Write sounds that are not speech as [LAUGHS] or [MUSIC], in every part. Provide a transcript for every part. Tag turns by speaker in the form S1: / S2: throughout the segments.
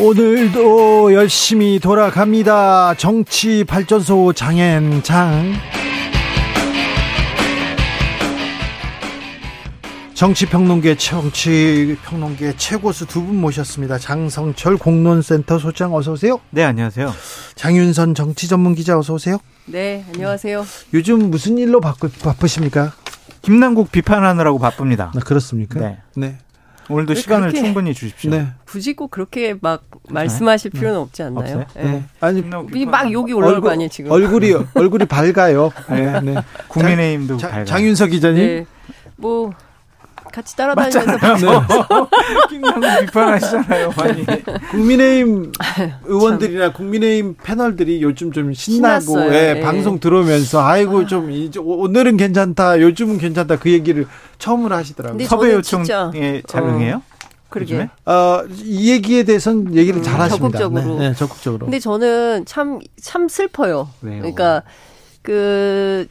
S1: 오늘도 열심히 돌아갑니다. 정치 발전소 장앤장. 정치평론계 정치평론계 최고수 두 분 모셨습니다. 장성철 공론센터 소장 어서 오세요.
S2: 네 안녕하세요.
S1: 장윤선 정치 전문 기자 어서 오세요.
S3: 네 안녕하세요.
S1: 요즘 무슨 일로 바쁘, 바쁘십니까?
S2: 김남국 비판하느라고 바쁩니다.
S1: 아, 그렇습니까?
S2: 네.
S1: 네.
S2: 오늘도 시간을 충분히 주십시오. 네.
S3: 굳이 꼭 그렇게 막 말씀하실 필요는 없지 않나요?
S2: 네. 네.
S3: 아니 막 욕이 올라올
S1: 얼굴,
S3: 거 아니에요 지금.
S1: 얼굴이 얼굴이 밝아요. 네. 네.
S2: 국민의힘도
S1: 장,
S2: 밝아요.
S1: 장윤석 기자님.
S3: 네. 뭐 같이 따라다니면서
S2: 김남국 [LAUGHS] 비판하시잖아요, 많이.
S1: 국민의힘 의원들이나 국민의힘 패널들이 요즘 좀 신나고 예,
S3: 네.
S1: 방송 들어오면서 아이고 아. 좀 이제 오늘은 괜찮다, 요즘은 괜찮다 그 얘기를 처음으로 하시더라고요.
S2: 섭외 요청에 잘 응해요? 어.
S3: 그러게.
S1: 어, 이 얘기에 대해서는 얘기를 잘 하십니다.
S3: 적극적으로.
S1: 네, 네, 적극적으로.
S3: 근데 저는 참, 참 슬퍼요.
S2: 왜요?
S3: 그러니까, 그,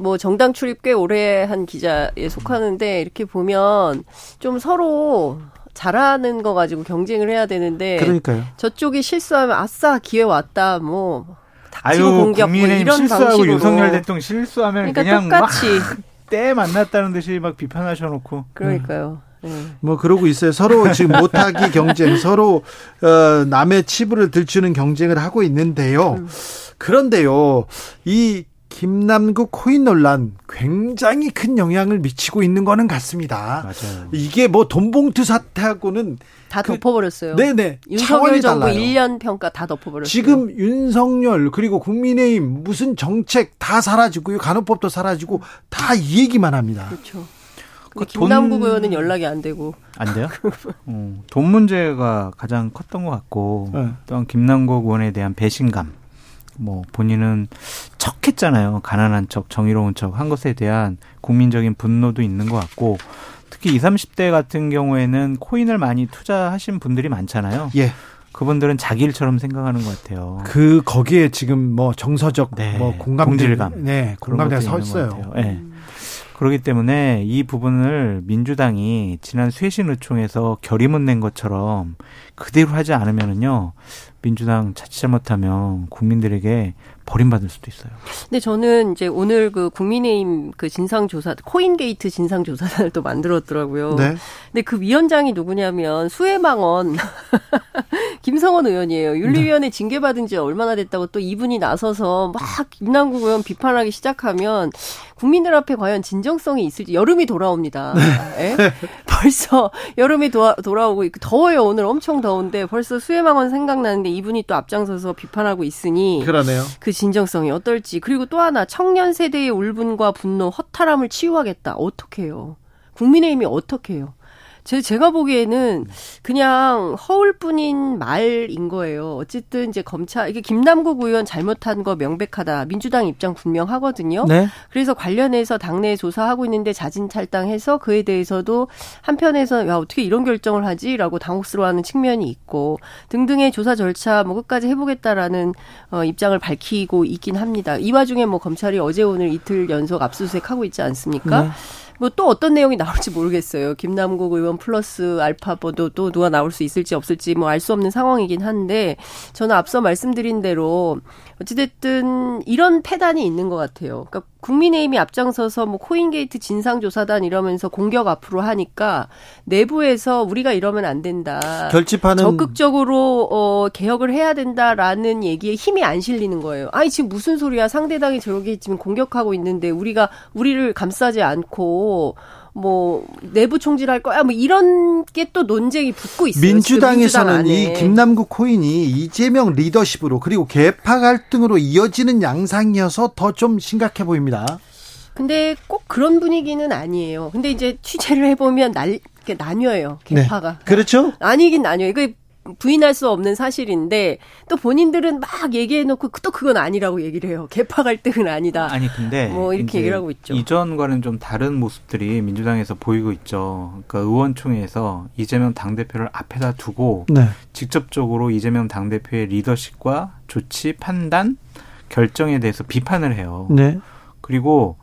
S3: 뭐 정당 출입 꽤 오래 한 기자에 속하는데 이렇게 보면 좀 서로 잘하는 거 가지고 경쟁을 해야 되는데
S1: 그러니까요.
S3: 저쪽이 실수하면 아싸 기회 왔다 뭐
S2: 아유
S3: 공격 뭐
S2: 국민의힘
S3: 이런
S2: 실수하고
S3: 방식으로.
S2: 윤석열 대통령 실수하면
S3: 그러니까
S2: 그냥
S3: 똑같이 [LAUGHS]
S2: 막때 만났다는 듯이 막 비판하셔놓고
S3: 그러니까요. 네.
S1: 뭐 그러고 있어요. 서로 지금 못하기 [LAUGHS] 경쟁, 서로 어, 남의 치부를 들추는 경쟁을 하고 있는데요. 음. 그런데요, 이 김남국 코인 논란 굉장히 큰 영향을 미치고 있는 거는 같습니다.
S2: 맞아요.
S1: 이게 뭐 돈봉투 사태하고는
S3: 다 그, 덮어버렸어요.
S1: 네네.
S3: 윤석열 정부
S1: 달라요.
S3: 1년 평가 다 덮어버렸어요.
S1: 지금 윤석열 그리고 국민의힘 무슨 정책 다 사라지고요. 간호법도 사라지고 다 이 얘기만 합니다.
S3: 그렇죠. 근데 김남국 의원은 연락이 안 되고
S2: 안 돼요? 어, 돈 문제가 가장 컸던 것 같고 네. 또한 김남국 의원에 대한 배신감. 뭐 본인은 척했잖아요. 가난한 척, 정의로운 척 한 것에 대한 국민적인 분노도 있는 것 같고 특히 20, 30대 같은 경우에는 코인을 많이 투자하신 분들이 많잖아요.
S1: 예.
S2: 그분들은 자기 일처럼 생각하는 것 같아요.
S1: 그 거기에 지금 뭐 정서적
S2: 네.
S1: 뭐 공감
S2: 동질감,
S1: 네, 공감대가 서 있어요.
S2: 네. 음. 그렇기 때문에 이 부분을 민주당이 지난 쇄신의총에서 결의문 낸 것처럼 그대로 하지 않으면은요 민주당 자칫 잘못하면 국민들에게 버림받을 수도 있어요.
S3: 근데 저는 이제 오늘 그 국민의힘 그 진상조사, 코인게이트 진상조사단을 또 만들었더라고요.
S1: 네.
S3: 근데 그 위원장이 누구냐면 수해망언 [LAUGHS] 김성원 의원이에요. 윤리위원회 징계받은 지 얼마나 됐다고 또 이분이 나서서 막 김남국 의원 비판하기 시작하면 국민들 앞에 과연 진정성이 있을지 여름이 돌아옵니다. 네. 벌써 여름이 도와, 돌아오고 더워요. 오늘 엄청 더운데 벌써 수해망원 생각나는데 이분이 또 앞장서서 비판하고 있으니
S1: 그러네요.
S3: 그 진정성이 어떨지 그리고 또 하나 청년 세대의 울분과 분노, 허탈함을 치유하겠다. 어떻게 해요? 국민의힘이 어떻게 해요? 제, 제가 보기에는 그냥 허울 뿐인 말인 거예요. 어쨌든 이제 검찰, 이게 김남국 의원 잘못한 거 명백하다. 민주당 입장 분명하거든요.
S1: 네.
S3: 그래서 관련해서 당내에 조사하고 있는데 자진찰당해서 그에 대해서도 한편에서 야, 어떻게 이런 결정을 하지? 라고 당혹스러워하는 측면이 있고 등등의 조사 절차 뭐 끝까지 해보겠다라는 어, 입장을 밝히고 있긴 합니다. 이 와중에 뭐 검찰이 어제 오늘 이틀 연속 압수수색 하고 있지 않습니까? 네. 뭐 또 어떤 내용이 나올지 모르겠어요. 김남국 의원 플러스 알파로도 또 누가 나올 수 있을지 없을지 뭐 알 수 없는 상황이긴 한데 저는 앞서 말씀드린 대로 어찌됐든 이런 폐단이 있는 것 같아요. 그러니까 국민의힘이 앞장서서 뭐 코인게이트 진상조사단 이러면서 공격 앞으로 하니까 내부에서 우리가 이러면 안 된다.
S1: 결집하는
S3: 적극적으로 어 개혁을 해야 된다라는 얘기에 힘이 안 실리는 거예요. 아니 지금 무슨 소리야? 상대당이 저렇게 지금 공격하고 있는데 우리가 우리를 감싸지 않고 뭐 내부 총질할 거야 뭐 이런 게 또 논쟁이 붙고 있어요.
S1: 민주당에서는 이 김남국 코인이 이재명 리더십으로 그리고 개파 갈등으로 이어지는 양상이어서 더 좀 심각해 보입니다.
S3: 근데 꼭 그런 분위기는 아니에요. 근데 이제 취재를 해보면 날, 이렇게 나뉘어요. 개파가.
S1: 네. 그렇죠?
S3: 아니긴 나뉘어요. 그 부인할 수 없는 사실인데 또 본인들은 막 얘기해놓고 또 그건 아니라고 얘기를 해요. 개파 갈등은 아니다.
S2: 아니 근데
S3: 뭐 이렇게 얘기를 하고 있죠.
S2: 이전과는 좀 다른 모습들이 민주당에서 보이고 있죠. 그러니까 의원총회에서 이재명 당 대표를 앞에다 두고 네. 직접적으로 이재명 당 대표의 리더십과 조치, 판단, 결정에 대해서 비판을 해요. 네. 그리고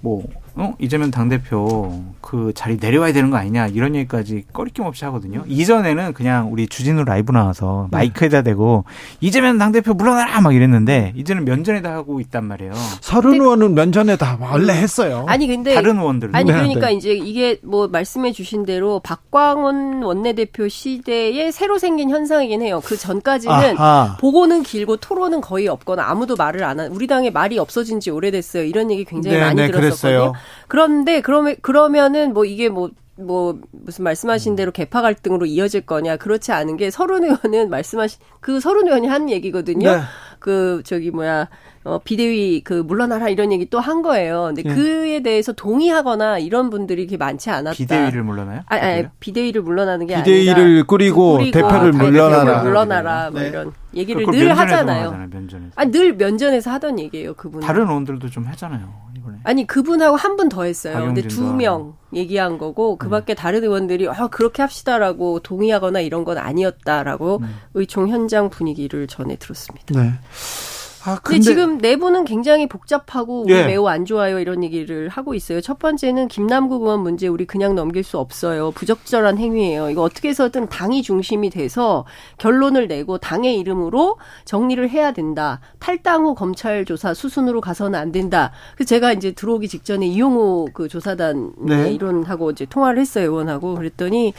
S2: 뭐 어? 이재명 당 대표 그 자리 내려와야 되는 거 아니냐 이런 얘기까지 꺼리낌 없이 하거든요. 이전에는 그냥 우리 주진우 라이브 나와서 네. 마이크에다 대고 이재명 당 대표 물러나라 막 이랬는데 이제는 면전에다 하고 있단 말이에요.
S1: 서른 의원은 면전에다 원래 했어요.
S3: 아니 근데
S2: 다른 의원들
S3: 아니 그러니까 네. 이제 이게 뭐 말씀해 주신 대로 박광원 원내대표 시대에 새로 생긴 현상이긴 해요. 그 전까지는 아하. 보고는 길고 토론은 거의 없거나 아무도 말을 안 한 우리 당에 말이 없어진 지 오래됐어요. 이런 얘기 굉장히 네, 많이 네, 들었었거든요. 그랬어요. 그런데 그러면 그러면은 뭐 이게 뭐뭐 뭐 무슨 말씀하신 대로 개파 갈등으로 이어질 거냐 그렇지 않은 게 서른 의원은 말씀하신 그 서른 의원이 한 얘기거든요. 네. 그 저기 뭐야 어 비대위 그 물러나라 이런 얘기 또 한 거예요. 근데 네. 그에 대해서 동의하거나 이런 분들이 그렇게 많지 않았다.
S2: 비대위를 물러나요?
S3: 아니, 아니 비대위를 물러나는 게
S1: 비대위를 아니라 비대위를 꾸리고, 꾸리고 대표를 물러나라. 대표를
S3: 물러나라 뭐 네. 이런 얘기를 늘 하잖아요. 면전에서. 아니 늘 면전에서 하던 얘기예요, 그분.
S2: 다른 의원들도 좀 하잖아요.
S3: 이번에. 아니 그분하고 한 분 더 했어요. 근데 두 명 얘기한 거고 그밖에 음. 다른 의원들이 아 그렇게 합시다라고 동의하거나 이런 건 아니었다라고 음. 의총 현장 분위기를 전해 들었습니다. 네. 아, 근데, 근데, 지금 내부는 굉장히 복잡하고 예. 매우 안 좋아요 이런 얘기를 하고 있어요. 첫 번째는 김남국 의원 문제 우리 그냥 넘길 수 없어요. 부적절한 행위예요. 이거 어떻게 해서든 당이 중심이 돼서 결론을 내고 당의 이름으로 정리를 해야 된다. 탈당 후 검찰 조사 수순으로 가서는 안 된다. 그래서 제가 이제 들어오기 직전에 이용호 그 조사단 네. 이론하고 이제 통화를 했어요 의원하고 그랬더니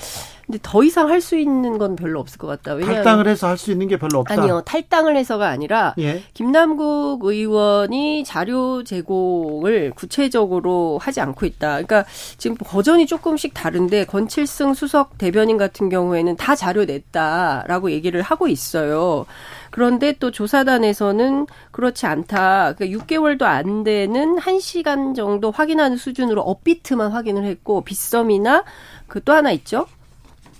S3: 근데 더 이상 할 수 있는 건 별로 없을 것 같다.
S1: 왜냐하면 탈당을 해서 할 수 있는 게 별로 없다.
S3: 아니요, 탈당을 해서가 아니라 예. 김남국 의원이 자료 제공을 구체적으로 하지 않고 있다. 그러니까 지금 버전이 조금씩 다른데 권칠승 수석 대변인 같은 경우에는 다 자료 냈다라고 얘기를 하고 있어요. 그런데 또 조사단에서는 그렇지 않다. 그러니까 6개월도 안 되는 1시간 정도 확인하는 수준으로 업비트만 확인을 했고 빗썸이나 그 또 하나 있죠.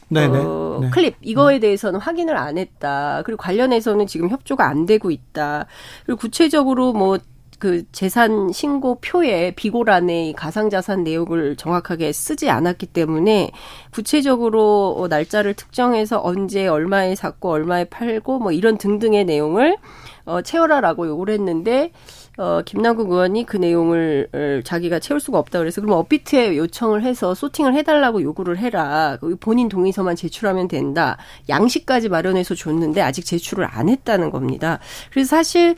S3: 네네. 어, 네. 클립 이거에 네. 대해서는 확인을 안 했다. 그리고 관련해서는 지금 협조가 안 되고 있다. 그리고 구체적으로 뭐그 재산 신고 표에 비고란에 가상자산 내역을 정확하게 쓰지 않았기 때문에 구체적으로 어, 날짜를 특정해서 언제 얼마에 샀고 얼마에 팔고 뭐 이런 등등의 내용을 어, 채워라라고 요구를 했는데 어, 김남국 의원이 그 내용을 어, 자기가 채울 수가 없다 그래서 그럼 업비트에 요청을 해서 소팅을 해달라고 요구를 해라. 그 본인 동의서만 제출하면 된다. 양식까지 마련해서 줬는데 아직 제출을 안 했다는 겁니다. 그래서 사실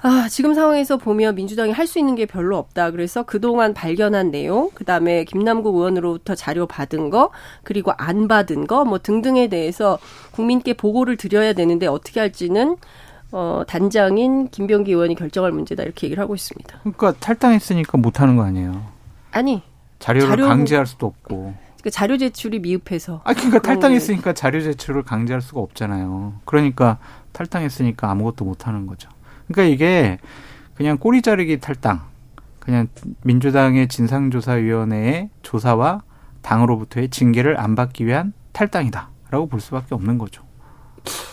S3: 아, 지금 상황에서 보면 민주당이 할 수 있는 게 별로 없다. 그래서 그동안 발견한 내용, 그 다음에 김남국 의원으로부터 자료 받은 거, 그리고 안 받은 거, 뭐 등등에 대해서 국민께 보고를 드려야 되는데 어떻게 할지는 어, 단장인 김병기 의원이 결정할 문제다 이렇게 얘기를 하고 있습니다.
S2: 그러니까 탈당했으니까 못 하는 거 아니에요?
S3: 아니.
S2: 자료를 자료, 강제할 수도 없고.
S3: 그러니까 자료 제출이 미흡해서.
S2: 아, 그러니까 탈당했으니까 자료 제출을 강제할 수가 없잖아요. 그러니까 탈당했으니까 아무것도 못 하는 거죠. 그러니까 이게 그냥 꼬리 자르기 탈당. 그냥 민주당의 진상조사위원회의 조사와 당으로부터의 징계를 안 받기 위한 탈당이다라고 볼 수밖에 없는 거죠.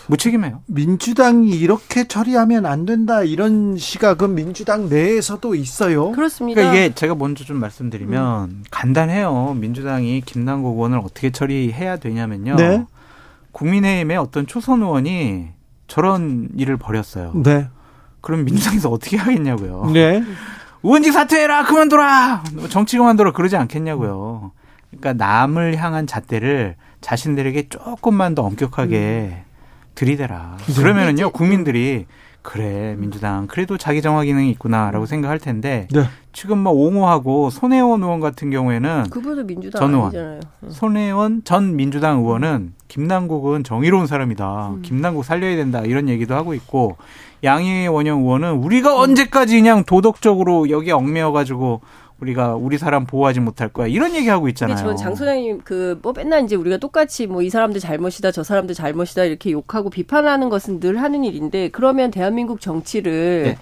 S2: 무책임해요.
S1: 민주당이 이렇게 처리하면 안 된다 이런 시각은 민주당 내에서도 있어요.
S3: 그렇습니다.
S2: 그러니까 이게 제가 먼저 좀 말씀드리면 음. 간단해요. 민주당이 김남국 의원을 어떻게 처리해야 되냐면요. 네. 국민의힘의 어떤 초선 의원이 저런 일을 벌였어요. 네. 그럼 민주당에서 어떻게 하겠냐고요. 네. [LAUGHS] 의원직 사퇴해라 그만둬라 정치 그만둬라 그러지 않겠냐고요. 그러니까 남을 향한 잣대를 자신들에게 조금만 더 엄격하게 음. 들이대라. 그죠? 그러면은요 국민들이 그래 민주당 그래도 자기 정화 기능이 있구나라고 생각할 텐데 네. 지금 뭐 옹호하고 손혜원 의원 같은 경우에는
S3: 그분도 민주당 전 의원 아니잖아요.
S2: 손혜원 전 민주당 의원은 김남국은 정의로운 사람이다. 음. 김남국 살려야 된다 이런 얘기도 하고 있고 양희 원영 의원은 우리가 언제까지 그냥 도덕적으로 여기에 얽매여 가지고 우리가 우리 사람 보호하지 못할 거야 이런 얘기하고 있잖아요.
S3: 저는 장 소장님 그 뭐 맨날 이제 우리가 똑같이 뭐 이 사람들 잘못이다 저 사람들 잘못이다 이렇게 욕하고 비판하는 것은 늘 하는 일인데 그러면 대한민국 정치를 네.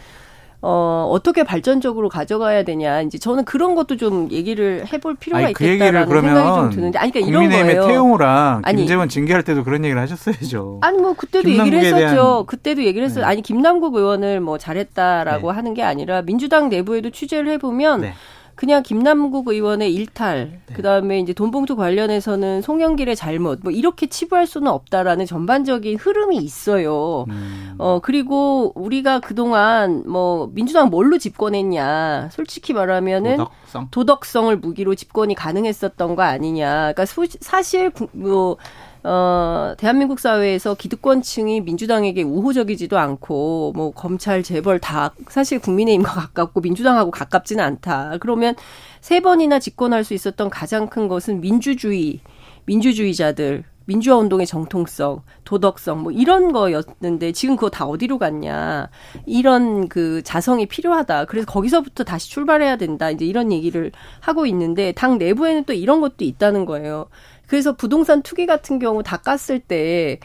S3: 어, 어떻게 발전적으로 가져가야 되냐. 이제 저는 그런 것도 좀 얘기를 해볼 필요가
S2: 아니, 그
S3: 있겠다라는 그 생각이 좀 드는데. 아니, 그러니까 이런 거예요.
S2: 태용호랑 김재원 징계할 때도 그런 얘기를 하셨어야죠.
S3: 아니, 뭐, 그때도 얘기를 했었죠. 그때도 얘기를 했어요. 네. 아니, 김남국 의원을 뭐 잘했다라고 네. 하는 게 아니라 민주당 내부에도 취재를 해보면 네. 그냥 김남국 의원의 일탈, 네. 그다음에 이제 돈봉투 관련해서는 송영길의 잘못, 뭐 이렇게 치부할 수는 없다라는 전반적인 흐름이 있어요. 음. 어, 그리고 우리가 그동안 뭐 민주당 뭘로 집권했냐. 솔직히 말하면은 도덕성? 도덕성을 무기로 집권이 가능했었던 거 아니냐. 그러니까 사실 뭐 어, 대한민국 사회에서 기득권층이 민주당에게 우호적이지도 않고, 뭐, 검찰, 재벌 다 사실 국민의힘과 가깝고 민주당하고 가깝지는 않다. 그러면 세 번이나 집권할 수 있었던 가장 큰 것은 민주주의, 민주주의자들, 민주화 운동의 정통성, 도덕성 뭐 이런 거였는데 지금 그거 다 어디로 갔냐. 이런 그 자성이 필요하다. 그래서 거기서부터 다시 출발해야 된다. 이제 이런 얘기를 하고 있는데 당 내부에는 또 이런 것도 있다는 거예요. 그래서 부동산 투기 같은 경우 다 깠을 때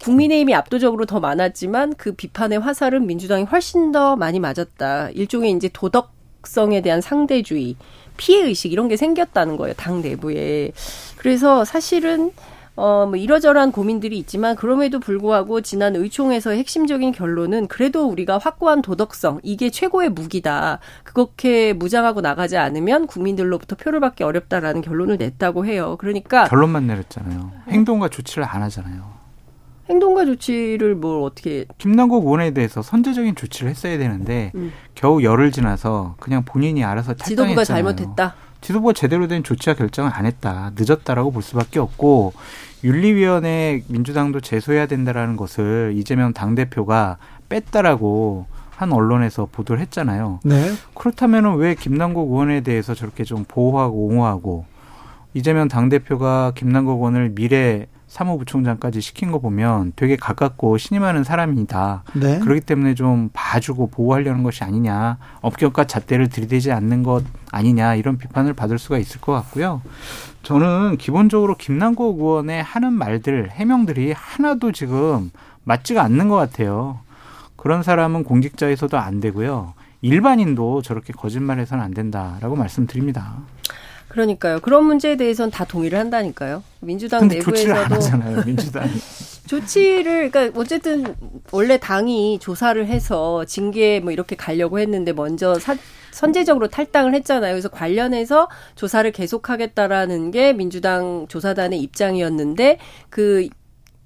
S3: 국민의힘이 압도적으로 더 많았지만 그 비판의 화살은 민주당이 훨씬 더 많이 맞았다. 일종의 이제 도덕성에 대한 상대주의, 피해 의식 이런 게 생겼다는 거예요. 당 내부에. 그래서 사실은 어, 뭐 이러저러한 고민들이 있지만 그럼에도 불구하고 지난 의총에서의 핵심적인 결론은 그래도 우리가 확고한 도덕성 이게 최고의 무기다. 그렇게 무장하고 나가지 않으면 국민들로부터 표를 받기 어렵다라는 결론을 냈다고 해요. 그러니까
S2: 결론만 내렸잖아요. 행동과 조치를 안 하잖아요.
S3: 행동과 조치를 뭘 어떻게
S2: 김남국 의원에 대해서 선제적인 조치를 했어야 되는데 음. 겨우 열흘 지나서 그냥 본인이 알아서 탈당했잖아요.
S3: 지도부가 잘못했다.
S2: 지도부가 제대로 된 조치와 결정을 안 했다. 늦었다라고 볼 수밖에 없고 윤리위원회 민주당도 제소해야 된다라는 것을 이재명 당대표가 뺐다라고 한 언론에서 보도를 했잖아요. 네. 그렇다면 왜 김남국 의원에 대해서 저렇게 좀 보호하고 옹호하고 이재명 당대표가 김남국 의원을 미래 사무부총장까지 시킨 거 보면 되게 가깝고 신임하는 사람이다. 네. 그렇기 때문에 좀 봐주고 보호하려는 것이 아니냐. 업격과 잣대를 들이대지 않는 것 아니냐. 이런 비판을 받을 수가 있을 것 같고요. 저는 기본적으로 김남국 의원의 하는 말들, 해명들이 하나도 지금 맞지가 않는 것 같아요. 그런 사람은 공직자에서도 안 되고요. 일반인도 저렇게 거짓말해서는 안 된다라고 말씀드립니다.
S3: 그러니까요. 그런 문제에 대해서는 다 동의를 한다니까요. 민주당 내부에서도
S2: 조치를 안 하잖아요. 민주당이. [LAUGHS]
S3: 조치를 그러니까 어쨌든 원래 당이 조사를 해서 징계 뭐 이렇게 가려고 했는데 먼저 사, 선제적으로 탈당을 했잖아요. 그래서 관련해서 조사를 계속하겠다라는 게 민주당 조사단의 입장이었는데 그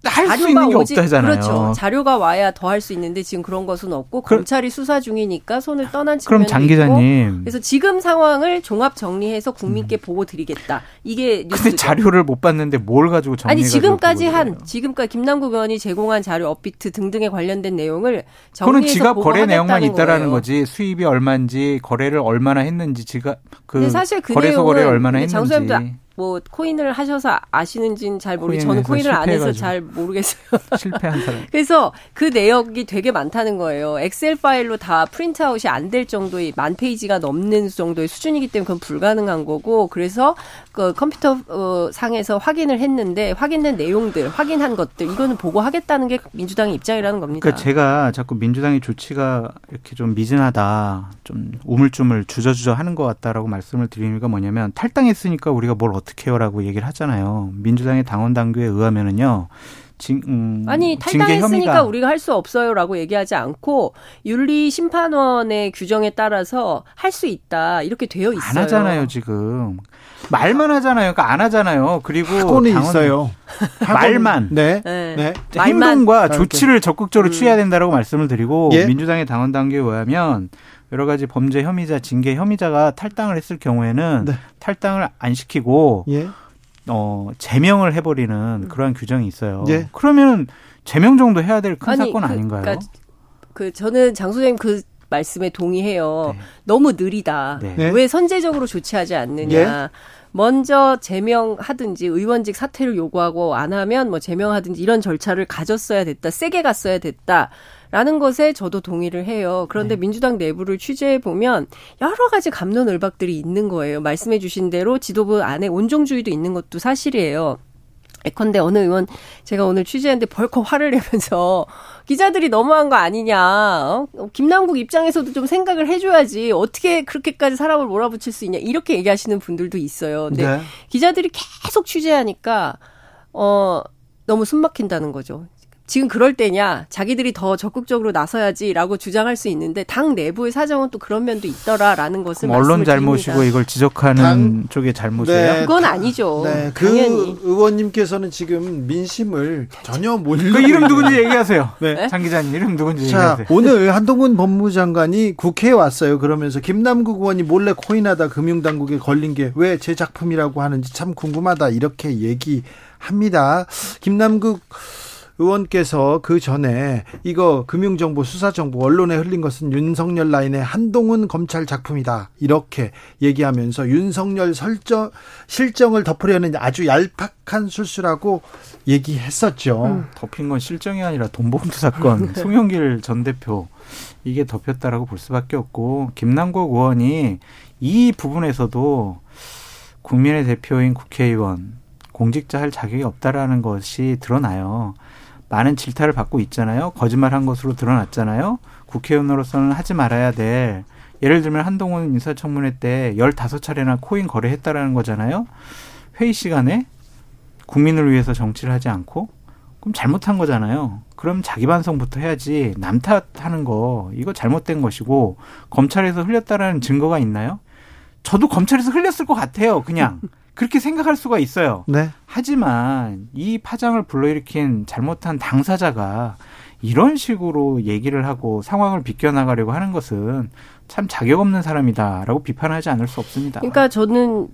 S2: 할 수 있는 게 오직, 없다잖아요.
S3: 그렇죠. 자료가 와야 더 할 수 있는데 지금 그런 것은 없고 그, 검찰이 수사 중이니까 손을 떠난 측면이 그럼 장 기자님. 그래서 지금 상황을 종합 정리해서 국민께 음. 보고 드리겠다. 이게
S2: 뉴스죠. 근데 자료를 못 봤는데 뭘 가지고 정리
S3: 아니 지금까지 한 지금까지 김남국 의원이 제공한 자료 업비트 등등에 관련된 내용을 정리해서
S2: 지갑 거래 내용만 있다라는 거지. 수입이 얼마인지 거래를 얼마나 했는지 지갑 그 사실 그 거래소 거래를 얼마나 했는지.
S3: 뭐 코인을 하셔서 아시는지는 잘 모르겠어요. 저는 코인을 안 해서 잘 모르겠어요. [LAUGHS]
S2: 실패한 사람.
S3: 그래서 그 내역이 되게 많다는 거예요. 엑셀 파일로 다 printout이 안 될 정도의 만 페이지가 넘는 정도의 수준이기 때문에 그건 불가능한 거고 그래서 그 컴퓨터 어, 상에서 확인을 했는데 확인된 내용들, 확인한 것들 이거는 보고하겠다는 게 민주당의 입장이라는 겁니다.
S2: 그러니까 제가 자꾸 민주당의 조치가 이렇게 좀 미진하다, 좀 우물쭈물 주저주저 하는 것 같다라고 말씀을 드리는 게 뭐냐면 탈당했으니까 우리가 뭘 어떻게 해요라고 얘기를 하잖아요. 민주당의 당원 당규에 의하면은요. 징, 음,
S3: 아니 탈당했으니까 우리가 할 수 없어요라고 얘기하지 않고 윤리 심판원의 규정에 따라서 할 수 있다 이렇게 되어 있어요.
S2: 안 하잖아요 지금 말만 하잖아요. 그러니까 안 하잖아요. 그리고
S1: 하고는 있어요.
S2: 말만.
S1: 네. 네.
S2: 네. 행동과 조치를 적극적으로 음. 취해야 된다라고 말씀을 드리고 예? 민주당의 당원 당규에 의하면 여러 가지 범죄 혐의자, 징계 혐의자가 탈당을 했을 경우에는 네. 탈당을 안 시키고 예. 어, 제명을 해버리는 음. 그러한 규정이 있어요. 예. 그러면 제명 정도 해야 될 큰 사건 그, 아닌가요? 그러니까
S3: 그 저는 장 소장님 그 말씀에 동의해요. 네. 너무 느리다. 네. 왜 선제적으로 조치하지 않느냐. 예? 먼저 제명하든지 의원직 사퇴를 요구하고 안 하면 뭐 제명하든지 이런 절차를 가졌어야 됐다. 세게 갔어야 됐다. 라는 것에 저도 동의를 해요. 그런데 네. 민주당 내부를 취재해 보면 여러 가지 감론을박들이 있는 거예요. 말씀해 주신 대로 지도부 안에 온종주의도 있는 것도 사실이에요. 예컨대 어느 의원 제가 오늘 취재했는데 벌컥 화를 내면서 [LAUGHS] 기자들이 너무한 거 아니냐. 어? 김남국 입장에서도 좀 생각을 해줘야지. 어떻게 그렇게까지 사람을 몰아붙일 수 있냐. 이렇게 얘기하시는 분들도 있어요. 근데 네. 기자들이 계속 취재하니까 어 너무 숨 막힌다는 거죠. 지금 그럴 때냐, 자기들이 더 적극적으로 나서야지라고 주장할 수 있는데 당 내부의 사정은 또 그런 면도 있더라라는 것을
S2: 언론 잘못이고 드립니다. 이걸 지적하는 당, 쪽의 잘못이에요.
S3: 네, 그건 아니죠. 네,
S1: 그 당연히. 의원님께서는 지금 민심을 전혀 몰라.
S2: 그 이름 누군지 얘기하세요. 네. 네. 장 기자님 이름 누군지 자, 얘기하세요.
S1: 오늘 한동훈 법무장관이 국회에 왔어요. 그러면서 김남국 의원이 몰래 코인하다 금융당국에 걸린 게 왜 제 작품이라고 하는지 참 궁금하다 이렇게 얘기합니다. 김남국 의원께서 그 전에 이거 금융정보, 수사정보 언론에 흘린 것은 윤석열 라인의 한동훈 검찰 작품이다. 이렇게 얘기하면서 윤석열 설정, 실정을 덮으려는 아주 얄팍한 술수라고 얘기했었죠. 음.
S2: 덮인 건 실정이 아니라 돈봉투 사건, [LAUGHS] 송영길 전 대표 이게 덮였다라고 볼 수밖에 없고 김남국 의원이 이 부분에서도 국민의 대표인 국회의원 공직자 할 자격이 없다라는 것이 드러나요. 많은 질타를 받고 있잖아요. 거짓말한 것으로 드러났잖아요. 국회의원으로서는 하지 말아야 될 예를 들면 한동훈 인사청문회 때 열다섯 차례나 코인 거래했다라는 거잖아요. 회의 시간에 국민을 위해서 정치를 하지 않고 그럼 잘못한 거잖아요. 그럼 자기 반성부터 해야지 남 탓하는 거 이거 잘못된 것이고 검찰에서 흘렸다라는 증거가 있나요? 저도 검찰에서 흘렸을 것 같아요. 그냥 [LAUGHS] 그렇게 생각할 수가 있어요. 네. 하지만 이 파장을 불러일으킨 잘못한 당사자가 이런 식으로 얘기를 하고 상황을 비껴나가려고 하는 것은 참 자격 없는 사람이다라고 비판하지 않을 수 없습니다.
S3: 그러니까 저는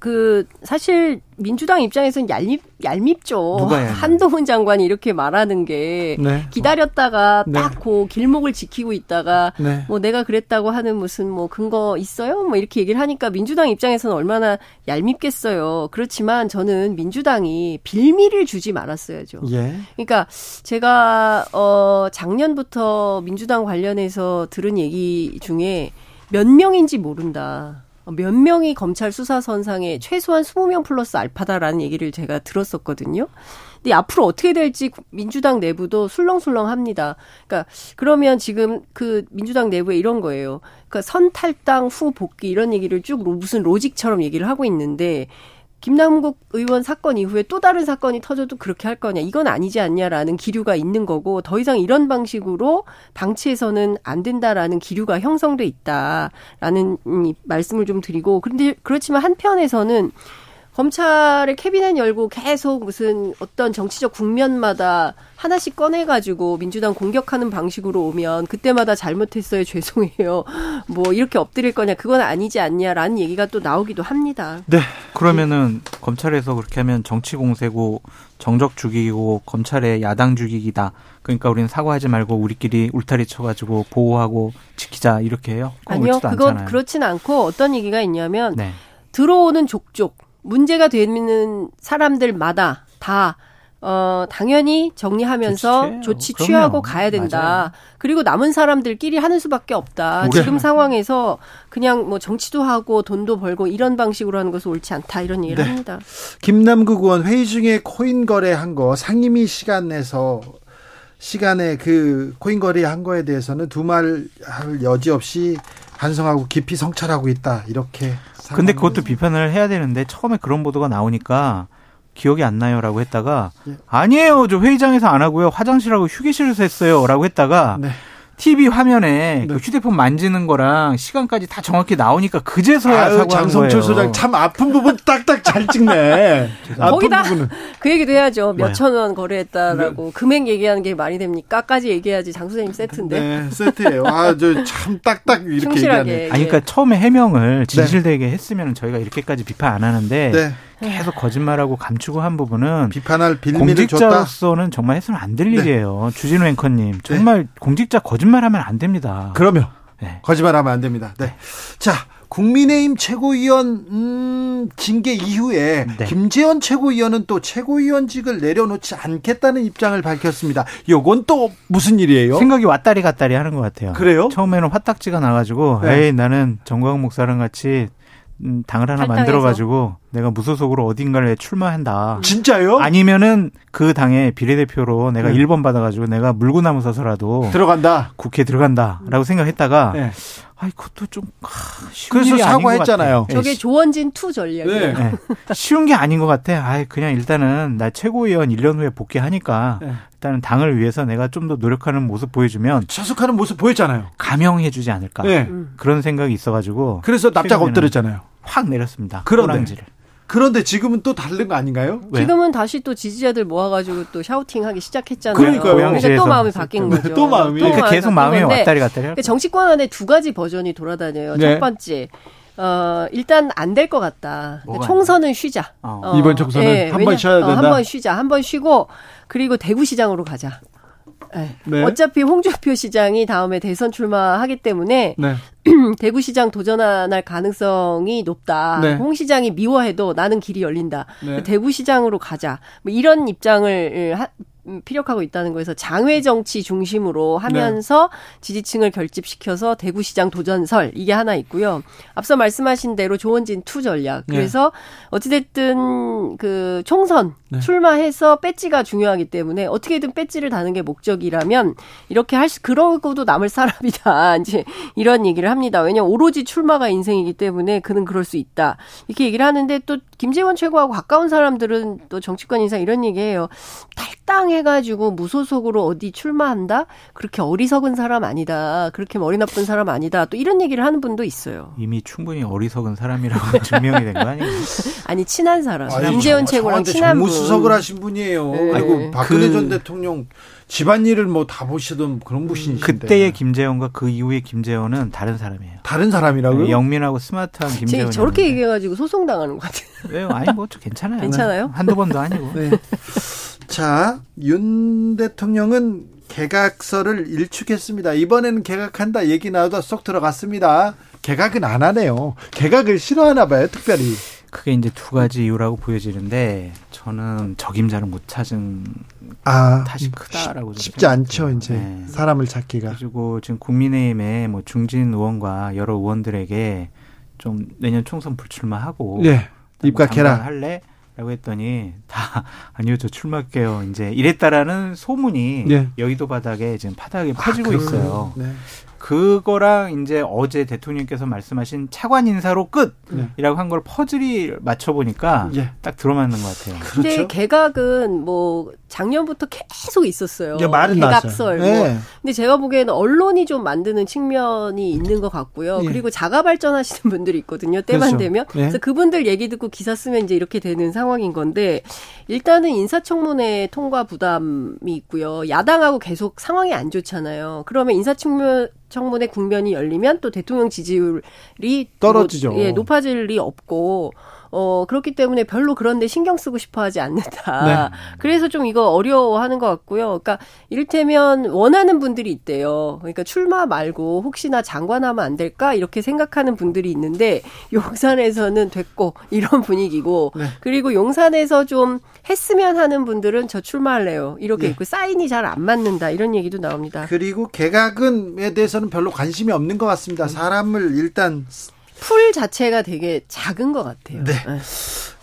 S3: 그 사실 민주당 입장에서는 얄밉 얄밉죠. 한동훈 장관이 이렇게 말하는 게 네. 기다렸다가 네. 딱고 길목을 지키고 있다가 네. 뭐 내가 그랬다고 하는 무슨 뭐 근거 있어요? 뭐 이렇게 얘기를 하니까 민주당 입장에서는 얼마나 얄밉겠어요. 그렇지만 저는 민주당이 빌미를 주지 말았어야죠. 예. 그러니까 제가 어 작년부터 민주당 관련해서 들은 얘기 중에 몇 명인지 모른다. 몇 명이 검찰 수사 선상에 최소한 20명 플러스 알파다라는 얘기를 제가 들었었거든요. 근데 앞으로 어떻게 될지 민주당 내부도 술렁술렁합니다. 그러니까 그러면 지금 그 민주당 내부에 이런 거예요. 그러니까 선탈당 후 복귀 이런 얘기를 쭉 무슨 로직처럼 얘기를 하고 있는데 김남국 의원 사건 이후에 또 다른 사건이 터져도 그렇게 할 거냐. 이건 아니지 않냐라는 기류가 있는 거고 더 이상 이런 방식으로 방치해서는 안 된다라는 기류가 형성돼 있다라는 말씀을 좀 드리고 그런데 그렇지만 한편에서는 검찰의 캐비넷 열고 계속 무슨 어떤 정치적 국면마다 하나씩 꺼내가지고 민주당 공격하는 방식으로 오면 그때마다 잘못했어요 [LAUGHS] 죄송해요 뭐 이렇게 엎드릴 거냐 그건 아니지 않냐라는 얘기가 또 나오기도 합니다.
S2: 네 그러면은 검찰에서 그렇게 하면 정치 공세고 정적 죽이고 검찰의 야당 죽이기다. 그러니까 우리는 사과하지 말고 우리끼리 울타리 쳐가지고 보호하고 지키자 이렇게 해요.
S3: 아니요 그건 않잖아요. 그렇진 않고 어떤 얘기가 있냐면 네. 들어오는 족족 문제가 되는 사람들마다 다 어, 당연히 정리하면서 조치, 조치 취하고 가야 된다. 맞아요. 그리고 남은 사람들끼리 하는 수밖에 없다. 그래. 지금 상황에서 그냥 뭐 정치도 하고 돈도 벌고 이런 방식으로 하는 것은 옳지 않다. 이런 얘기를 네. 합니다.
S1: 김남국 의원 회의 중에 코인 거래한 거 상임위 시간에서 시간에 그 코인 거래한 거에 대해서는 두말 할 여지 없이 반성하고 깊이 성찰하고 있다. 이렇게
S2: 근데 그것도 비판을 해야 되는데 처음에 그런 보도가 나오니까 기억이 안 나요라고 했다가 예. 아니에요 저 회의장에서 안 하고요 화장실하고 휴게실에서 했어요라고 했다가 네. TV 화면에 네. 그 휴대폰 만지는 거랑 시간까지 다 정확히 나오니까 그제서야 아유,
S1: 장성철 소장 참 아픈 부분 딱딱 잘 찍네. [LAUGHS]
S3: 거기다 부분은. 그 얘기도 해야죠. 몇천 원 거래했다라고 네. 금액 얘기하는 게 말이 됩니까?까지 얘기해야지 장 소장님 세트인데.
S1: 네, 세트예요. 아, 저 참 딱딱 이렇게 얘기하네.
S2: 아니 그러니까 처음에 해명을 진실되게 네. 했으면 저희가 이렇게까지 비판 안 하는데 네. 계속 거짓말하고 감추고 한 부분은
S1: 비판할
S2: 공직자로서는 줬다? 정말 해서는 안될 네. 일이에요. 주진우 앵커님 네. 정말 네. 공직자 거짓말하면 안 됩니다.
S1: 그러면 네. 거짓말하면 안 됩니다. 네. 자. 국민의힘 최고위원 음, 징계 이후에 네. 김재원 최고위원은 또 최고위원직을 내려놓지 않겠다는 입장을 밝혔습니다. 요건 또 무슨 일이에요?
S2: 생각이 왔다리 갔다리 하는 것 같아요.
S1: 그래요?
S2: 처음에는 화딱지가 나가지고 네. 에이 나는 정광 목사랑 같이 음, 당을 하나 만들어 가지고 내가 무소속으로 어딘가를 출마한다.
S1: 진짜요?
S2: 아니면은 그 당의 비례대표로 내가 네. 1번 받아 가지고 내가 물구나무 서서라도
S1: 들어간다.
S2: 국회에 들어간다라고 생각했다가 네. 아이 그것도 좀 아, 쉬운
S1: 그래서 사과했잖아요.
S3: 저게 조원진 two 전략이에요. 네. 네.
S2: 쉬운 게 아닌 것 같아. 아이 그냥 일단은 나 최고위원 1년 후에 복귀하니까 네. 일단은 당을 위해서 내가 좀 더 노력하는 모습 보여주면
S1: 자숙하는 모습 보였잖아요.
S2: 감형해주지 않을까 네. 그런 생각이 있어가지고
S1: 그래서 납작 엎드렸잖아요.
S2: 확 내렸습니다. 그런데
S1: 그런데 지금은 또 다른 거 아닌가요?
S3: 왜? 지금은 다시 또 지지자들 모아가지고 또 shouting하기 시작했잖아요. 그러니까요. 그러니까 또 마음이 바뀐 거죠.
S1: 또 마음이. 또
S2: 그러니까 계속 마음이 왔다리 갔다리.
S3: 정치권 안에 두 가지 버전이 돌아다녀요. 네. 첫 번째. 어, 일단 안 될 것 같다. 총선은 쉬자.
S1: 어. 어. 이번 총선은 네, 한번 쉬어야 된다. 어,
S3: 한번 쉬자. 한 번 쉬고 그리고 대구시장으로 가자. 네. 네. 어차피 홍준표 시장이 다음에 대선 출마하기 때문에 네. [CLEARS THROAT] 대구시장 도전할 가능성이 높다. 네. 홍 시장이 미워해도 나는 길이 열린다. 네. 대구시장으로 가자. 뭐 이런 입장을 음, 피력하고 있다는 거에서 장외 정치 중심으로 하면서 네. 지지층을 결집시켜서 대구시장 도전설 이게 하나 있고요. 앞서 말씀하신 대로 조원진 two 전략. 네. 그래서 어찌됐든 그 총선 네. 출마해서 배지가 중요하기 때문에 어떻게든 배지를 다는 게 목적이라면 이렇게 할 수, 그러고도 남을 사람이다. [LAUGHS] 이제 이런 얘기를 합니다. 왜냐면 오로지 출마가 인생이기 때문에 그는 그럴 수 있다. 이렇게 얘기를 하는데 또 김재원 최고하고 가까운 사람들은 또 정치권 인사 이런 얘기해요. 탈당해 가지고 무소속으로 어디 출마한다? 그렇게 어리석은 사람 아니다. 그렇게 머리 나쁜 사람 아니다. 또 이런 얘기를 하는 분도 있어요.
S2: 이미 충분히 어리석은 사람이라고 [LAUGHS] 증명이 된 거 아니에요? [LAUGHS]
S3: 아니 친한 사람. 김재원 최고랑 친한 분.
S1: 수석을 하신 분이에요. 네. 아이고 박근혜 그, 전 대통령 집안일을 뭐 다 보시던 그런 분이신데.
S2: 그때의 김재원과 그 이후의 김재원은 다른 사람이에요.
S1: 다른 사람이라고요?
S2: 네, 영민하고 스마트한 김재원.
S3: 저렇게 얘기해가지고 소송 당하는 것 같아요.
S2: 왜요? 아니 뭐 괜찮아요.
S3: 괜찮아요?
S2: 한두 번도 아니고. 네.
S1: 자, 윤 대통령은 개각서를 일축했습니다. 이번에는 개각한다 얘기 나오다 쏙 들어갔습니다. 개각은 안 하네요. 개각을 싫어하나 봐요, 특별히.
S2: 그게 이제 두 가지 이유라고 보여지는데 저는 적임자를 못 찾은
S1: 아,
S2: 탓이 크다라고
S1: 쉽 지 않죠 이제 네. 사람을 찾기가
S2: 그리고 지금 국민의힘의 뭐 중진 의원과 여러 의원들에게 좀 내년 총선 불출마하고
S1: 네. 입각해라
S2: 할래 라고 했더니 다 [LAUGHS] 아니요 저 출마할게요 이제 이랬다라는 소문이 네. 여의도 바닥에 지금 파닥에 퍼지고 아, 있어요. 네. 그거랑 이제 어제 대통령께서 말씀하신 차관 인사로 끝이라고 네. 한걸 퍼즐이 맞춰 보니까 예. 딱 들어맞는 것 같아요.
S3: 근데 그렇죠? 개각은 뭐 작년부터 계속 있었어요. 예, 말은 개각설. 뭐. 네. 근데 제가 보기에는 언론이 좀 만드는 측면이 있는 것 같고요. 예. 그리고 자가 발전하시는 [LAUGHS] 분들이 있거든요. 때만 그렇죠. 되면. 예. 그래서 그분들 얘기 듣고 기사 쓰면 이제 이렇게 되는 상황인 건데 일단은 인사청문회 통과 부담이 있고요. 야당하고 계속 상황이 안 좋잖아요. 그러면 인사청문 청문회 국면이 열리면 또 대통령 지지율이
S1: 떨어지죠.
S3: 뭐, 예, 높아질 리 없고 어, 그렇기 때문에 별로 그런데 신경 쓰고 싶어 하지 않는다. 네. 그래서 좀 이거 어려워하는 것 같고요. 그러니까 이를테면 원하는 분들이 있대요. 그러니까 출마 말고 혹시나 장관하면 안 될까? 이렇게 생각하는 분들이 있는데 용산에서는 됐고 이런 분위기고 네. 그리고 용산에서 좀 했으면 하는 분들은 저 출마할래요. 이렇게 네. 있고 사인이 잘 안 맞는다. 이런 얘기도 나옵니다.
S1: 그리고 개각은에 대해서는 별로 관심이 없는 것 같습니다. 사람을 일단
S3: 풀 자체가 되게 작은 것 같아요.
S1: 네. 네.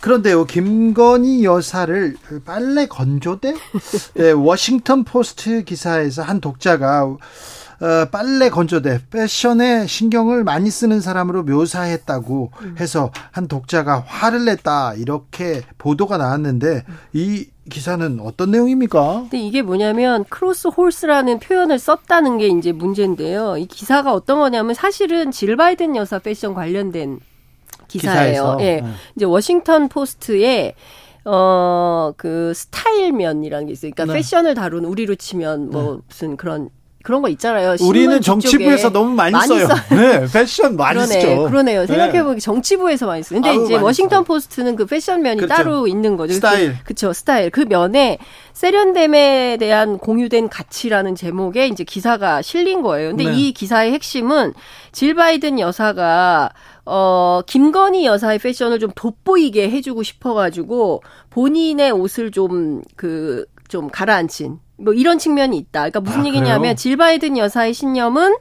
S1: 그런데요, 김건희 여사를 빨래 건조대? [LAUGHS] 네, 워싱턴 포스트 기사에서 한 독자가 어, 빨래 건조대 패션에 신경을 많이 쓰는 사람으로 묘사했다고 음. 해서 한 독자가 화를 냈다 이렇게 보도가 나왔는데 이 기사는 어떤 내용입니까?
S3: 근데 이게 뭐냐면 clothes horse라는 표현을 썼다는 게 이제 문제인데요. 이 기사가 어떤 거냐면 사실은 질 바이든 여사 패션 관련된 기사예요. 예. 네. 이제 워싱턴 포스트에 어, 그 스타일면이라는 게 있어요. 그러니까 네. 패션을 다룬 우리로 치면 뭐 네. 무슨 그런 그런 거 있잖아요.
S1: 우리는 정치부에서 너무 많이, 많이 써요. 네, 패션 많이
S3: 그러네,
S1: 쓰죠.
S3: 그러네요. 생각해보기 네. 정치부에서 많이 써요. 근데 아유, 이제 워싱턴 써요. 포스트는 그 패션 면이 그렇죠. 따로 있는 거죠.
S1: 스타일.
S3: 그쵸, 스타일. 그 면에 세련됨에 대한 공유된 가치라는 제목의 이제 기사가 실린 거예요. 근데 네. 이 기사의 핵심은 질 바이든 여사가 어, 김건희 여사의 패션을 좀 돋보이게 해주고 싶어가지고 본인의 옷을 좀 그, 좀 가라앉힌 뭐 이런 측면이 있다. 그러니까 무슨 아, 얘기냐면 그래요? 질 바이든 여사의 신념은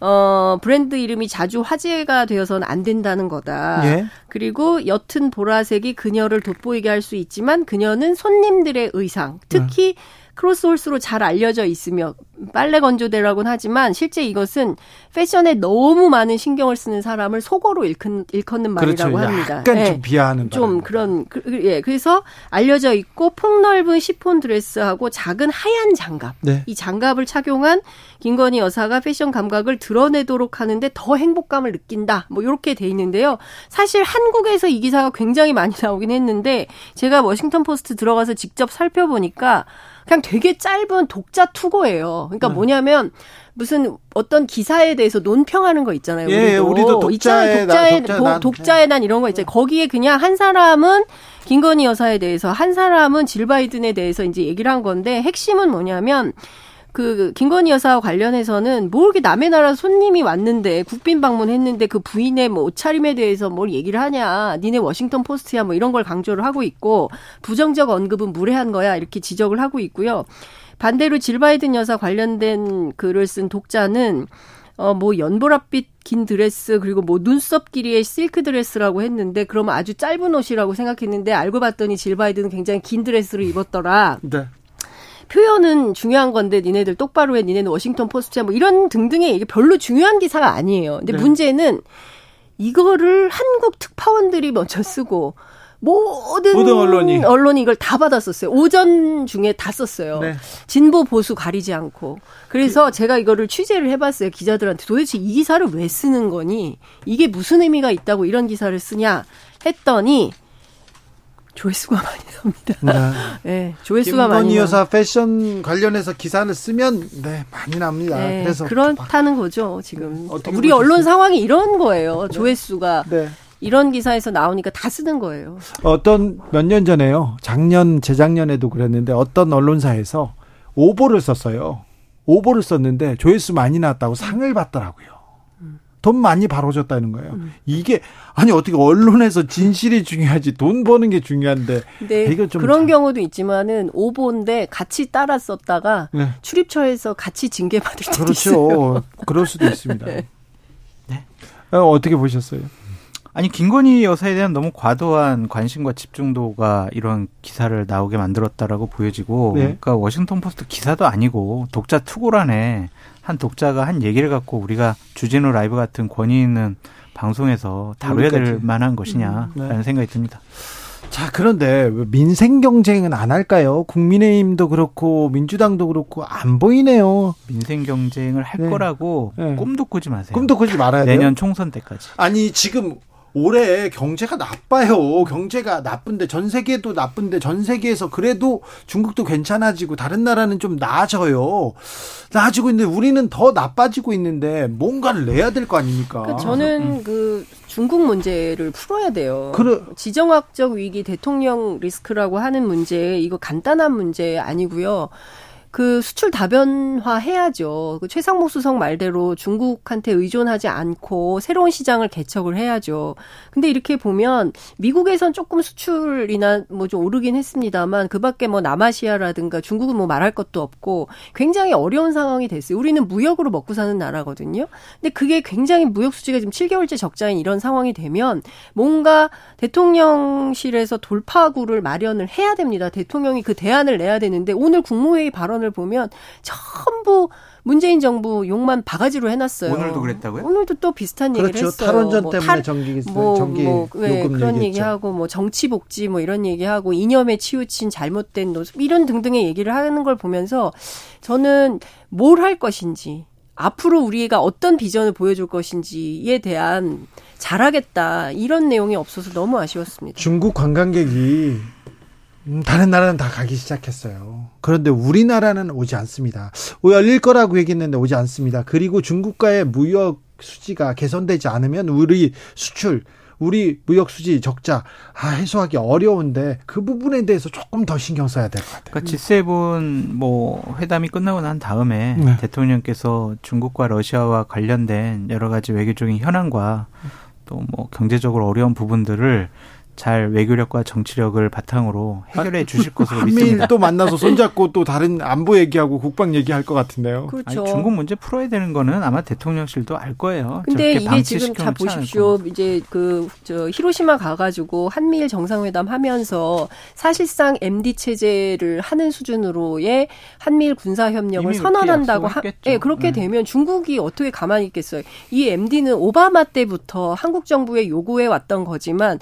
S3: 어, 브랜드 이름이 자주 화제가 되어서는 안 된다는 거다. 예. 그리고 옅은 보라색이 그녀를 돋보이게 할 수 있지만 그녀는 손님들의 의상, 특히 네. 크로스홀스로 잘 알려져 있으며 빨래 건조대라고는 하지만 실제 이것은 패션에 너무 많은 신경을 쓰는 사람을 속어로 일컫는, 일컫는 말이라고
S1: 그렇죠.
S3: 합니다.
S1: 약간 예. 좀 비하하는
S3: 좀 그런 그, 그, 예 그래서 알려져 있고 폭넓은 시폰 드레스하고 작은 하얀 장갑 네. 이 장갑을 착용한 김건희 여사가 패션 감각을 드러내도록 하는데 더 행복감을 느낀다 뭐 이렇게 돼 있는데요. 사실 한국에서 이 기사가 굉장히 많이 나오긴 했는데 제가 워싱턴 포스트 들어가서 직접 살펴보니까 그냥 되게 짧은 독자 투고예요. 그러니까 네. 뭐냐면 무슨 어떤 기사에 대해서 논평하는 거 있잖아요.
S1: 예, 우리도, 우리도 독자의
S3: 독자의, 난, 독자의 난 이런 거 있잖아요. 거기에 그냥 한 사람은 김건희 여사에 대해서 한 사람은 질 바이든에 대해서 이제 얘기를 한 건데 핵심은 뭐냐면 그 김건희 여사와 관련해서는 뭐 이렇게 남의 나라 손님이 왔는데 국빈 방문했는데 그 부인의 뭐 옷차림에 대해서 뭘 얘기를 하냐 니네 워싱턴 포스트야 뭐 이런 걸 강조를 하고 있고 부정적 언급은 무례한 거야 이렇게 지적을 하고 있고요 반대로 질 바이든 여사 관련된 글을 쓴 독자는 어, 뭐, 연보랏빛 긴 드레스, 그리고 뭐, 눈썹 길이의 실크 드레스라고 했는데, 그러면 아주 짧은 옷이라고 생각했는데, 알고 봤더니 질 바이든은 굉장히 긴 드레스를 입었더라. 네. 표현은 중요한 건데 니네들 똑바로 해 니네는 워싱턴 포스트야 뭐 이런 등등의 이게 별로 중요한 기사가 아니에요. 근데 네. 문제는 이거를 한국 특파원들이 먼저 쓰고 모든, 모든 언론이 언론이 이걸 다 받았었어요. 오전 중에 다 썼어요. 네. 진보 보수 가리지 않고. 그래서 그, 제가 이거를 취재를 해봤어요. 기자들한테 도대체 이 기사를 왜 쓰는 거니? 이게 무슨 의미가 있다고 이런 기사를 쓰냐 했더니 조회수가 많이 납니다. 네, [LAUGHS] 네 조회수가 많이.
S1: 김건희 여사 패션 관련해서 기사를 쓰면 네 많이 납니다. 네, 그래서
S3: 그렇다는 거죠 지금. 우리 언론 상황이 이런 거예요. 네. 조회수가. 네. 이런 기사에서 나오니까 다 쓰는 거예요.
S1: 어떤 몇 년 전에요. 작년 재작년에도 그랬는데 어떤 언론사에서 오보를 썼어요. 오보를 썼는데 조회수 많이 나왔다고 상을 받더라고요. 돈 많이 벌어졌다는 거예요. 음. 이게 아니 어떻게 언론에서 진실이 중요하지 돈 버는 게 중요한데
S3: 네, 이거 좀 그런 참... 경우도 있지만은 오보인데 같이 따라 썼다가 네. 출입처에서 같이 징계 받을 때도
S1: 그렇죠.
S3: 있어요.
S1: 그럴 수도 있습니다. [LAUGHS] 네. 네. 어, 어떻게 보셨어요?
S2: 아니 김건희 여사에 대한 너무 과도한 관심과 집중도가 이런 기사를 나오게 만들었다라고 보여지고 네. 그러니까 워싱턴 포스트 기사도 아니고 독자 투고란에 한 독자가 한 얘기를 갖고 우리가 주진우 라이브 같은 권위 있는 방송에서 다뤄야 될 만한 것이냐라는 음, 네. 생각이 듭니다.
S1: 자, 그런데 민생 경쟁은 안 할까요? 국민의힘도 그렇고 민주당도 그렇고 안 보이네요.
S2: 민생 경쟁을 할 네. 거라고 네. 꿈도 꾸지 마세요.
S1: 꿈도 꾸지 말아야
S2: 돼요. 내년 총선 때까지.
S1: 아니, 지금 올해 경제가 나빠요. 경제가 나쁜데 전 세계도 나쁜데 전 세계에서 그래도 중국도 괜찮아지고 다른 나라는 좀 나아져요. 나아지고 있는데 우리는 더 나빠지고 있는데 뭔가를 내야 될 거 아닙니까?
S3: 그러니까 저는 음. 그 중국 문제를 풀어야 돼요. 그래. 지정학적 위기 대통령 리스크라고 하는 문제 이거 간단한 문제 아니고요. 그 수출 다변화 해야죠. 그 최상목 수석 말대로 중국한테 의존하지 않고 새로운 시장을 개척을 해야죠. 근데 이렇게 보면 미국에선 조금 수출이나 뭐 좀 오르긴 했습니다만 그 밖에 뭐 남아시아라든가 중국은 뭐 말할 것도 없고 굉장히 어려운 상황이 됐어요. 우리는 무역으로 먹고 사는 나라거든요. 근데 그게 굉장히 무역 수지가 지금 7개월째 적자인 이런 상황이 되면 뭔가 대통령실에서 돌파구를 마련을 해야 됩니다. 대통령이 그 대안을 내야 되는데 오늘 국무회의 발언을 발언을 보면 전부 문재인 정부 욕만 바가지로 해놨어요.
S2: 오늘도 그랬다고요?
S3: 오늘도 또 비슷한
S1: 그렇죠.
S3: 얘기를 했어요.
S1: 탈원전 뭐 때문에 탈, 전기 뭐, 전기 뭐, 네,
S3: 그런 얘기하고 뭐 정치 복지 뭐 이런 얘기하고 이념에 치우친 잘못된 노습 이런 등등의 얘기를 하는 걸 보면서 저는 뭘 할 것인지 앞으로 우리가 어떤 비전을 보여줄 것인지에 대한 잘하겠다 이런 내용이 없어서 너무 아쉬웠습니다.
S1: 중국 관광객이 음, 다른 나라는 다 가기 시작했어요. 그런데 우리나라는 오지 않습니다. 열릴 거라고 얘기했는데 오지 않습니다. 그리고 중국과의 무역 수지가 개선되지 않으면 우리 수출, 우리 무역 수지 적자 아, 해소하기 어려운데 그 부분에 대해서 조금 더 신경 써야 될 것 같아요.
S2: 그러니까 G7 뭐 회담이 끝나고 난 다음에 네. 대통령께서 중국과 러시아와 관련된 여러 가지 외교적인 현안과 또 뭐 경제적으로 어려운 부분들을 잘 외교력과 정치력을 바탕으로 해결해 주실 것으로
S1: 한미일
S2: 믿습니다.
S1: 또 만나서 손잡고 또 다른 안보 얘기하고 국방 얘기할 것 같은데요.
S3: 그렇죠.
S2: 아니, 중국 문제 풀어야 되는 거는 아마 대통령실도 알 거예요.
S3: 근데 이게 지금 자 보십시오. 이제 그 저 히로시마 가가지고 한미일 정상회담 하면서 사실상 MD 체제를 하는 수준으로의 한미일 군사 협력을 선언한다고 하, 예. 그렇게
S2: 네.
S3: 되면 중국이 어떻게 가만히 있겠어요. 이 MD는 오바마 때부터 한국 정부에 요구해 왔던 거지만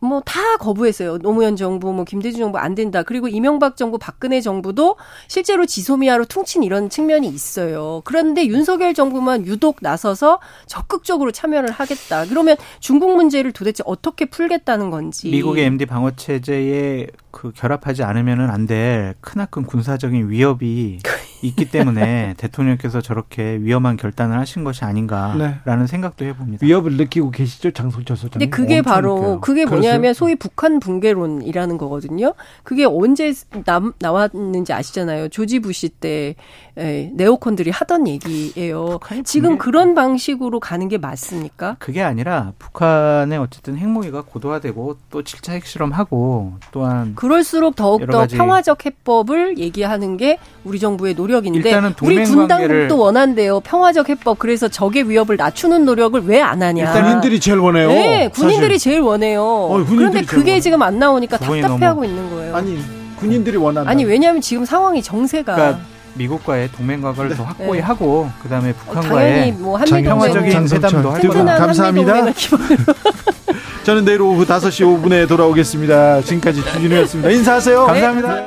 S3: 뭐 다 거부했어요. 노무현 정부, 뭐 김대중 정부 안 된다. 그리고 이명박 정부, 박근혜 정부도 실제로 지소미아로 퉁친 이런 측면이 있어요. 그런데 윤석열 정부만 유독 나서서 적극적으로 참여를 하겠다. 그러면 중국 문제를 도대체 어떻게 풀겠다는 건지.
S2: 미국의 MD 방어 체제에 그 결합하지 않으면은 안 될 크나큰 군사적인 위협이 있기 때문에 [LAUGHS] 대통령께서 저렇게 위험한 결단을 하신 것이 아닌가라는 생각도 해봅니다.
S1: 위협을 느끼고 계시죠, 장성철 소장님?
S3: 근데 그게 바로
S1: 느껴요.
S3: 그게? 뭐냐면 소위 북한 붕괴론이라는 거거든요. 그게 언제 남, 나왔는지 아시잖아요. 조지 부시 때 에, 네오콘들이 하던 얘기예요. 지금
S2: 붕괴?
S3: 그런 방식으로 가는 게 맞습니까?
S2: 그게 아니라 북한의 어쨌든 핵무기가 고도화되고 또 7차 핵실험하고 또한
S3: 그럴수록 더욱더 평화적 해법을 얘기하는 게 우리 정부의 노 력인데
S2: 일단은
S3: 우리
S2: 동맹
S3: 군
S2: 관계를-
S3: 당국도 원한대요. 평화적 해법. 그래서 적의 위협을 낮추는 노력을 왜 안 하냐.
S1: 일단 군인들이 제일 원해요.
S3: 네, 군인들이
S1: 사실.
S3: 제일 원해요.
S1: 군인들이
S3: 그런데
S1: 제일
S3: 그게
S1: 원해요.
S3: 지금 안 나오니까 답답해하고
S2: 너무-
S3: 있는 거예요.
S1: 아니 군인들이 원한다.
S3: 아니 왜냐하면 지금 상황이 정세가
S2: 그러니까 미국과의 동맹 관계를 더 확고히
S3: 네.
S2: 하고 그다음에
S3: 어,
S2: 북한과의
S3: 당연히 뭐
S2: 평화적인 회담도 할 거다.
S1: 감사합니다. [LAUGHS] 저는 내일 오후 5시 5분에 돌아오겠습니다. 지금까지 주진우였습니다. 인사하세요.
S2: 감사합니다.